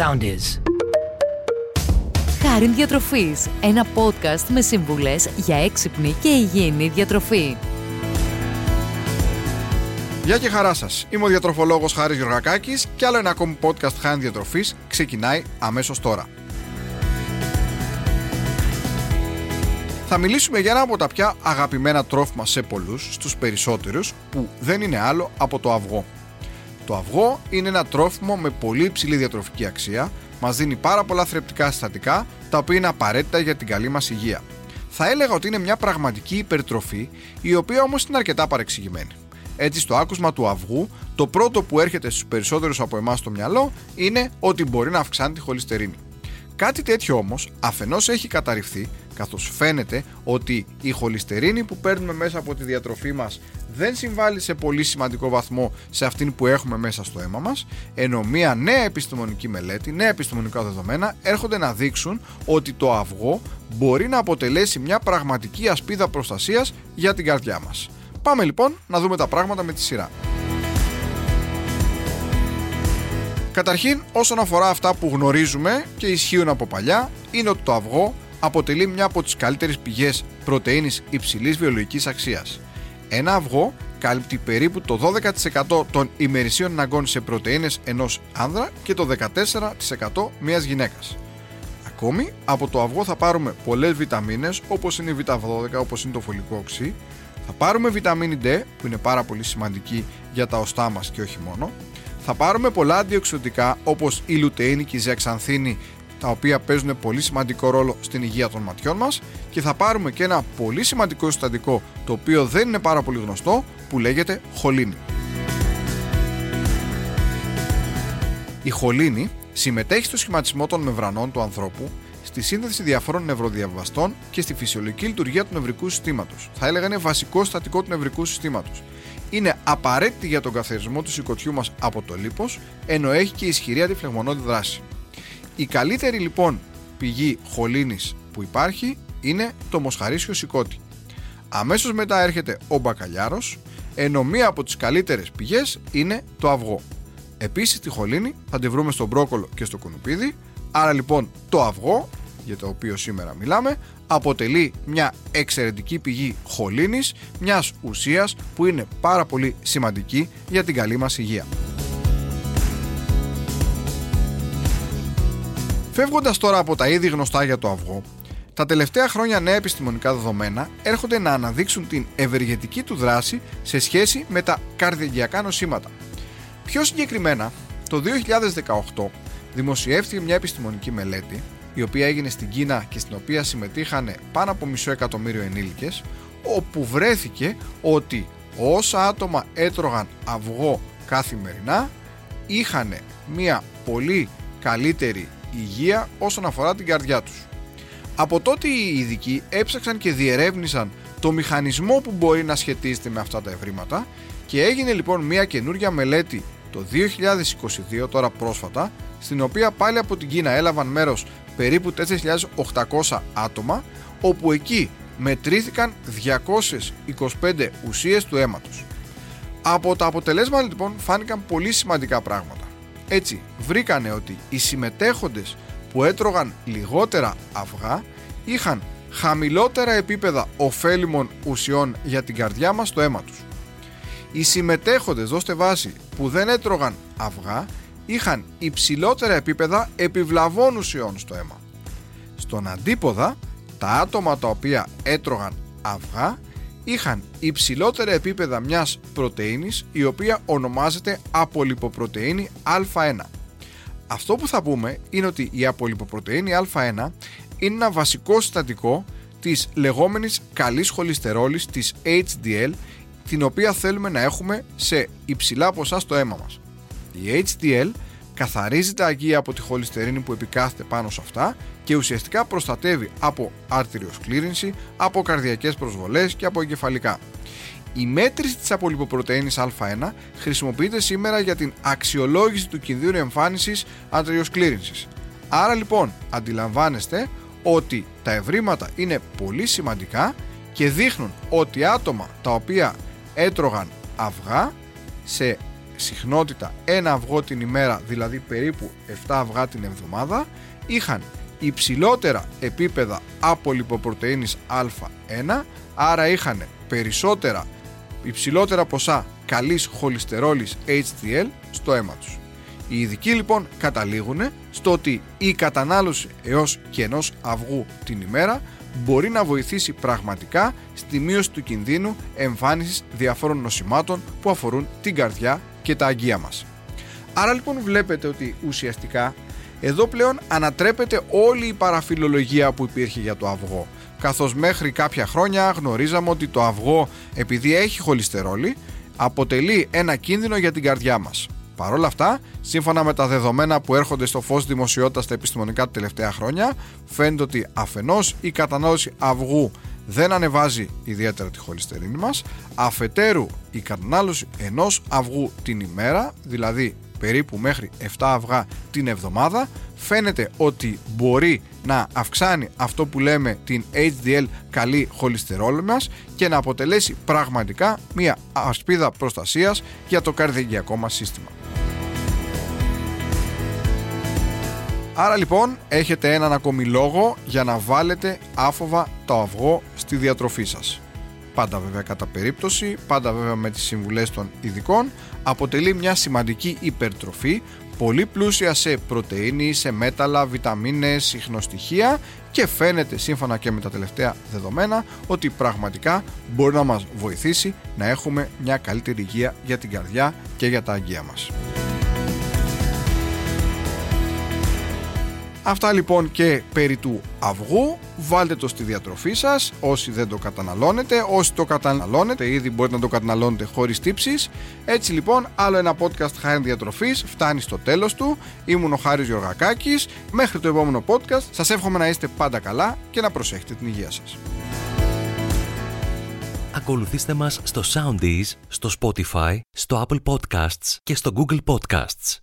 sound is. Χάριν Διατροφής, ένα podcast με σύμβουλες για έξυπνη και υγιεινή διατροφή. Γεια και χαρά σας. Είμαι ο διατροφολόγος Χάρης Γιωργακάκης και άλλο ένα ακόμη podcast Χάριν Διατροφής ξεκινάει αμέσως τώρα. Θα μιλήσουμε για ένα από τα πια αγαπημένα τρόφιμα σε πολλούς, στους περισσότερους, που δεν είναι άλλο από το αυγό. Το αυγό είναι ένα τρόφιμο με πολύ υψηλή διατροφική αξία, μας δίνει πάρα πολλά θρεπτικά συστατικά, τα οποία είναι απαραίτητα για την καλή μας υγεία. Θα έλεγα ότι είναι μια πραγματική υπερτροφή, η οποία όμως είναι αρκετά παρεξηγημένη. Έτσι, στο άκουσμα του αυγού, το πρώτο που έρχεται στους περισσότερους από εμάς στο μυαλό είναι ότι μπορεί να αυξάνει τη χολυστερίνη. Κάτι τέτοιο όμως αφενός έχει καταρριφθεί καθώς φαίνεται ότι η χολυστερίνη που παίρνουμε μέσα από τη διατροφή μας δεν συμβάλλει σε πολύ σημαντικό βαθμό σε αυτήν που έχουμε μέσα στο αίμα μας ενώ μια νέα επιστημονική μελέτη, νέα επιστημονικά δεδομένα έρχονται να δείξουν ότι το αυγό μπορεί να αποτελέσει μια πραγματική ασπίδα προστασίας για την καρδιά μας. Πάμε λοιπόν να δούμε τα πράγματα με τη σειρά. Καταρχήν, όσον αφορά αυτά που γνωρίζουμε και ισχύουν από παλιά, είναι ότι το αυγό αποτελεί μια από τις καλύτερες πηγές πρωτεΐνης υψηλής βιολογικής αξίας. Ένα αυγό καλύπτει περίπου το 12% των ημερησίων αναγκών σε πρωτεΐνες ενός άνδρα και το 14% μιας γυναίκας. Ακόμη, από το αυγό θα πάρουμε πολλές βιταμίνες όπως είναι η β12, όπως είναι το φωλικό οξύ, θα πάρουμε βιταμίνη D που είναι πάρα πολύ σημαντική για τα οστά μας και όχι μόνο, θα πάρουμε πολλά αντιοξυδοτικά όπως η λουτεΐνη και η ζεξανθίνη τα οποία παίζουν πολύ σημαντικό ρόλο στην υγεία των ματιών μας και θα πάρουμε και ένα πολύ σημαντικό συστατικό το οποίο δεν είναι πάρα πολύ γνωστό που λέγεται χολίνη. Η χολίνη συμμετέχει στο σχηματισμό των μεμβρανών του ανθρώπου, στη σύνδεση διαφόρων νευροδιαβαστών και στη φυσιολογική λειτουργία του νευρικού συστήματος. Θα έλεγα είναι βασικό συστατικό του νευρικού συστήματος. Είναι απαραίτητη για τον καθαρισμό του σηκωτιού μας από το λίπος, ενώ έχει και ισχυρή αντιφλεγμονώδη δράση. Η καλύτερη λοιπόν πηγή χολίνης που υπάρχει είναι το μοσχαρίσιο σηκώτη. Αμέσως μετά έρχεται ο μπακαλιάρος, ενώ μία από τις καλύτερες πηγές είναι το αυγό. Επίσης τη χολίνη θα τη βρούμε στο μπρόκολο και στο κουνουπίδι, άρα λοιπόν το αυγό, για το οποίο σήμερα μιλάμε, αποτελεί μια εξαιρετική πηγή χολίνης, μιας ουσίας που είναι πάρα πολύ σημαντική για την καλή μας υγεία. Φεύγοντας τώρα από τα ήδη γνωστά για το αυγό, τα τελευταία χρόνια νέα επιστημονικά δεδομένα έρχονται να αναδείξουν την ευεργετική του δράση σε σχέση με τα καρδιαγιακά νοσήματα. Πιο συγκεκριμένα, το 2018 δημοσιεύτηκε μια επιστημονική μελέτη η οποία έγινε στην Κίνα και στην οποία συμμετείχαν πάνω από μισό εκατομμύριο ενήλικες όπου βρέθηκε ότι όσα άτομα έτρωγαν αυγό καθημερινά είχαν μια πολύ καλύτερη υγεία όσον αφορά την καρδιά τους. Από τότε οι ειδικοί έψαξαν και διερεύνησαν το μηχανισμό που μπορεί να σχετίζεται με αυτά τα ευρήματα και έγινε λοιπόν μια καινούργια μελέτη το 2022 τώρα πρόσφατα στην οποία πάλι από την Κίνα έλαβαν μέρος περίπου 4.800 άτομα όπου εκεί μετρήθηκαν 225 ουσίες του αίματος. Από τα αποτελέσματα λοιπόν φάνηκαν πολύ σημαντικά πράγματα. Έτσι, βρήκανε ότι οι συμμετέχοντες που έτρωγαν λιγότερα αυγά είχαν χαμηλότερα επίπεδα ωφέλιμων ουσιών για την καρδιά μας στο αίμα τους. Οι συμμετέχοντες, δώστε βάση, που δεν έτρωγαν αυγά είχαν υψηλότερα επίπεδα επιβλαβών ουσιών στο αίμα. Στον αντίποδα, τα άτομα τα οποία έτρωγαν αυγά είχαν υψηλότερα επίπεδα μιας πρωτεΐνης η οποία ονομάζεται απολυποπρωτεΐνη Α1. Αυτό που θα πούμε είναι ότι η απολυποπρωτεΐνη Α1 είναι ένα βασικό συστατικό της λεγόμενης καλής χολυστερόλης της HDL την οποία θέλουμε να έχουμε σε υψηλά ποσά στο αίμα μας. Η HDL καθαρίζει τα αγία από τη χολυστερίνη που επικάθεται πάνω σε αυτά και ουσιαστικά προστατεύει από αρτηριοσκλήρινση, από καρδιακές προσβολές και από εγκεφαλικά. Η μέτρηση της απολυποπρωτεΐνης Α1 χρησιμοποιείται σήμερα για την αξιολόγηση του κινδύνου εμφάνισης αρτηριοσκλήρινσης. Άρα λοιπόν αντιλαμβάνεστε ότι τα ευρήματα είναι πολύ σημαντικά και δείχνουν ότι άτομα τα οποία έτρωγαν αυγά σε συχνότητα ένα αυγό την ημέρα, δηλαδή περίπου 7 αυγά την εβδομάδα, είχαν υψηλότερα επίπεδα από λιποπρωτεΐνης Α1, άρα είχαν περισσότερα υψηλότερα ποσά καλής χολυστερόλης HDL στο αίμα τους. Οι ειδικοί λοιπόν καταλήγουν στο ότι η κατανάλωση έως και ενός αυγού την ημέρα μπορεί να βοηθήσει πραγματικά στη μείωση του κινδύνου εμφάνισης διαφόρων νοσημάτων που αφορούν την καρδιά και τα αγκία μας. Άρα λοιπόν βλέπετε ότι ουσιαστικά εδώ πλέον ανατρέπεται όλη η παραφιλολογία που υπήρχε για το αυγό καθώς μέχρι κάποια χρόνια γνωρίζαμε ότι το αυγό επειδή έχει χολυστερόλη αποτελεί ένα κίνδυνο για την καρδιά μας. Παρ' όλα αυτά, σύμφωνα με τα δεδομένα που έρχονται στο φως δημοσιότητας στα επιστημονικά τα τελευταία χρόνια, φαίνεται ότι αφενός η κατανάλωση αυγού δεν ανεβάζει ιδιαίτερα τη χολυστερίνη μας, αφετέρου η κατανάλωση ενός αυγού την ημέρα, δηλαδή περίπου μέχρι 7 αυγά την εβδομάδα φαίνεται ότι μπορεί να αυξάνει αυτό που λέμε την HDL καλή χολυστερόλη μας και να αποτελέσει πραγματικά μια ασπίδα προστασίας για το καρδιαγγειακό μας σύστημα. Άρα λοιπόν έχετε έναν ακόμη λόγο για να βάλετε άφοβα το αυγό στη διατροφή σας. Πάντα βέβαια κατά περίπτωση, πάντα βέβαια με τις συμβουλές των ειδικών, αποτελεί μια σημαντική υπερτροφή, πολύ πλούσια σε πρωτεΐνη, σε μέταλλα, βιταμίνες, συχνοστοιχεία και φαίνεται σύμφωνα και με τα τελευταία δεδομένα ότι πραγματικά μπορεί να μας βοηθήσει να έχουμε μια καλύτερη υγεία για την καρδιά και για τα αγγεία μας. Αυτά λοιπόν και περί του αυγού. Βάλτε το στη διατροφή σας όσοι δεν το καταναλώνετε. Όσοι το καταναλώνετε ήδη μπορείτε να το καταναλώνετε χωρίς τύψεις. Έτσι λοιπόν άλλο ένα podcast χάρη διατροφής φτάνει στο τέλος του. Ήμουν ο Χάρης Γιωργακάκης. Μέχρι το επόμενο podcast σας εύχομαι να είστε πάντα καλά και να προσέχετε την υγεία σας. Ακολουθήστε μας στο Soundees, στο Spotify, στο Apple Podcasts και στο Google Podcasts.